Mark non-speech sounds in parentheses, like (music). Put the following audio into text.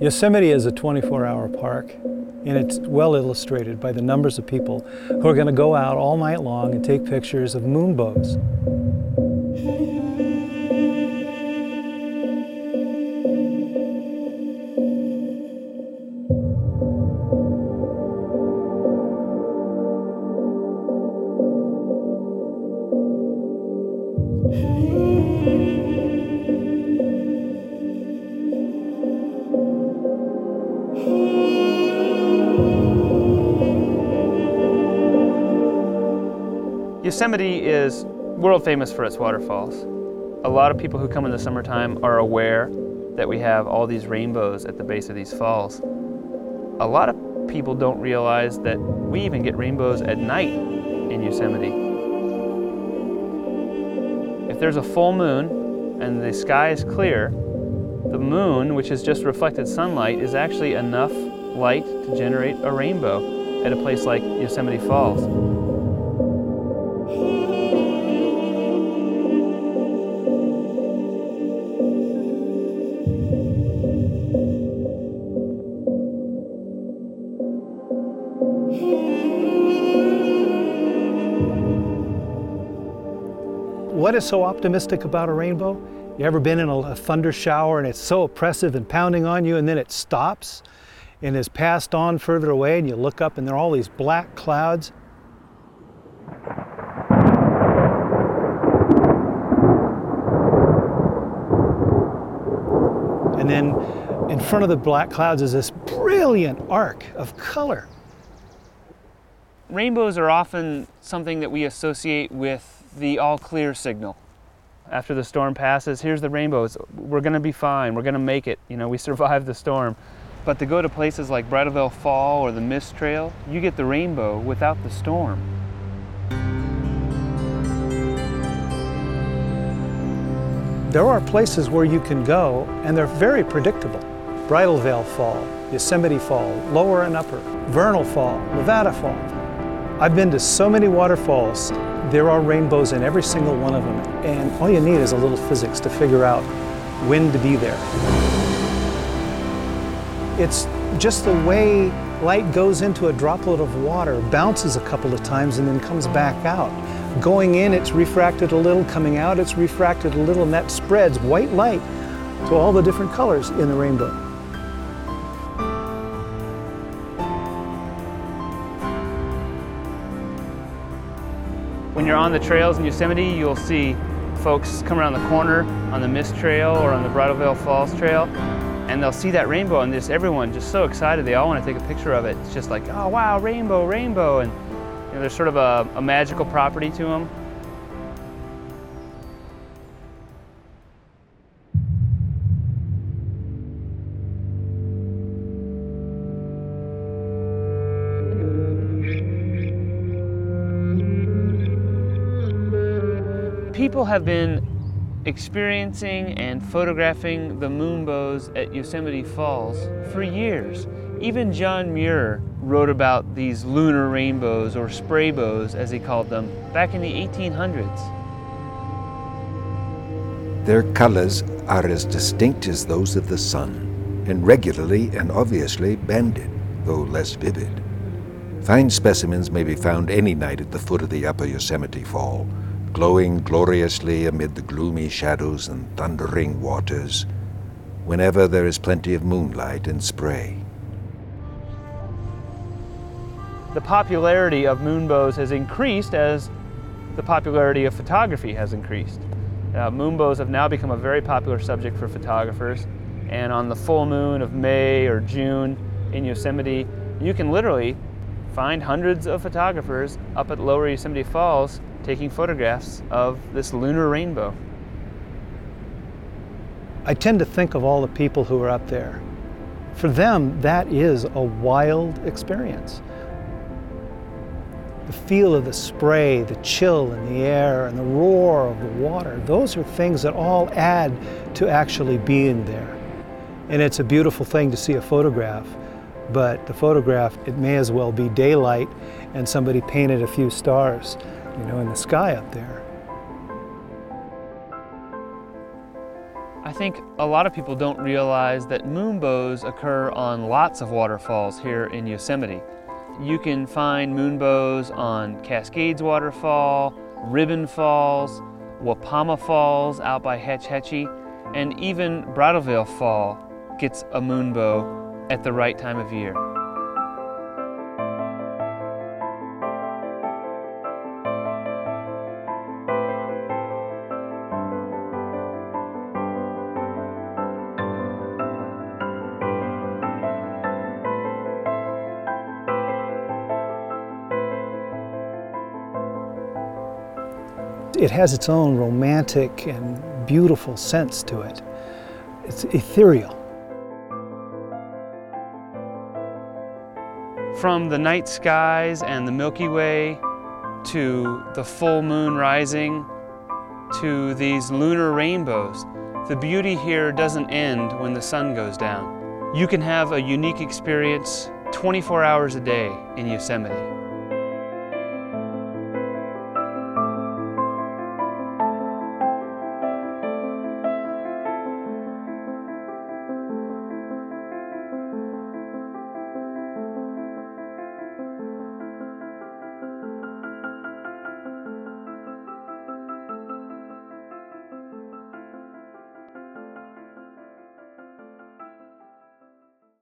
Yosemite is a 24-hour park, and it's well illustrated by the numbers of people who are going to go out all night long and take pictures of moonbows. Yosemite is world famous for its waterfalls. A lot of people who come in the summertime are aware that we have all these rainbows at the base of these falls. A lot of people don't realize that we even get rainbows at night in Yosemite. If there's a full moon and the sky is clear, the moon, which is just reflected sunlight, is actually enough light to generate a rainbow at a place like Yosemite Falls. What is so optimistic about a rainbow? You ever been in a, thunder shower and it's so oppressive and pounding on you and then it stops and is passed on further away and you look up and there are all these black clouds? And then in front of the black clouds is this brilliant arc of color. Rainbows are often something that we associate with the all clear signal. After the storm passes, here's the rainbows. We're gonna be fine, we're gonna make it. You know, we (laughs) survived the storm. But to go to places like Bridalveil Fall or the Mist Trail, you get the rainbow without the storm. There are places where you can go and they're very predictable. Bridalveil Fall, Yosemite Fall, Lower and Upper, Vernal Fall, Nevada Fall. I've been to so many waterfalls there are rainbows in every single one of them, and all you need is a little physics to figure out when to be there. It's just the way light goes into a droplet of water, bounces a couple of times, and then comes back out. Going in, it's refracted a little, coming out, it's refracted a little, and that spreads white light to all the different colors in the rainbow. When you're on the trails in Yosemite, you'll see folks come around the corner on the Mist Trail or on the Bridalveil Falls Trail, and they'll see that rainbow, and just everyone just so excited. They all want to take a picture of it. It's just like, oh wow, rainbow, rainbow, and you know, there's sort of a, a magical property to them. People have been experiencing and photographing the moonbows at Yosemite Falls for years. Even John Muir wrote about these lunar rainbows or spray bows as he called them back in the 1800s. Their colors are as distinct as those of the sun and regularly and obviously banded, though less vivid. Fine specimens may be found any night at the foot of the upper Yosemite Fall, glowing gloriously amid the gloomy shadows and thundering waters, whenever there is plenty of moonlight and spray. The popularity of moonbows has increased as the popularity of photography has increased. Uh, moonbows have now become a very popular subject for photographers, and on the full moon of May or June in Yosemite, you can literally find hundreds of photographers up at Lower Yosemite Falls taking photographs of this lunar rainbow. I tend to think of all the people who are up there. For them, that is a wild experience. The feel of the spray, the chill in the air, and the roar of the water, those are things that all add to actually being there. And it's a beautiful thing to see a photograph, but the photograph, it may as well be daylight and somebody painted a few stars you know, in the sky up there. I think a lot of people don't realize that moonbows occur on lots of waterfalls here in Yosemite. You can find moonbows on Cascades Waterfall, Ribbon Falls, Wapama Falls out by Hetch Hetchy, and even Veil Fall gets a moonbow at the right time of year. It has its own romantic and beautiful sense to it. It's ethereal. From the night skies and the Milky Way to the full moon rising to these lunar rainbows, the beauty here doesn't end when the sun goes down. You can have a unique experience 24 hours a day in Yosemite.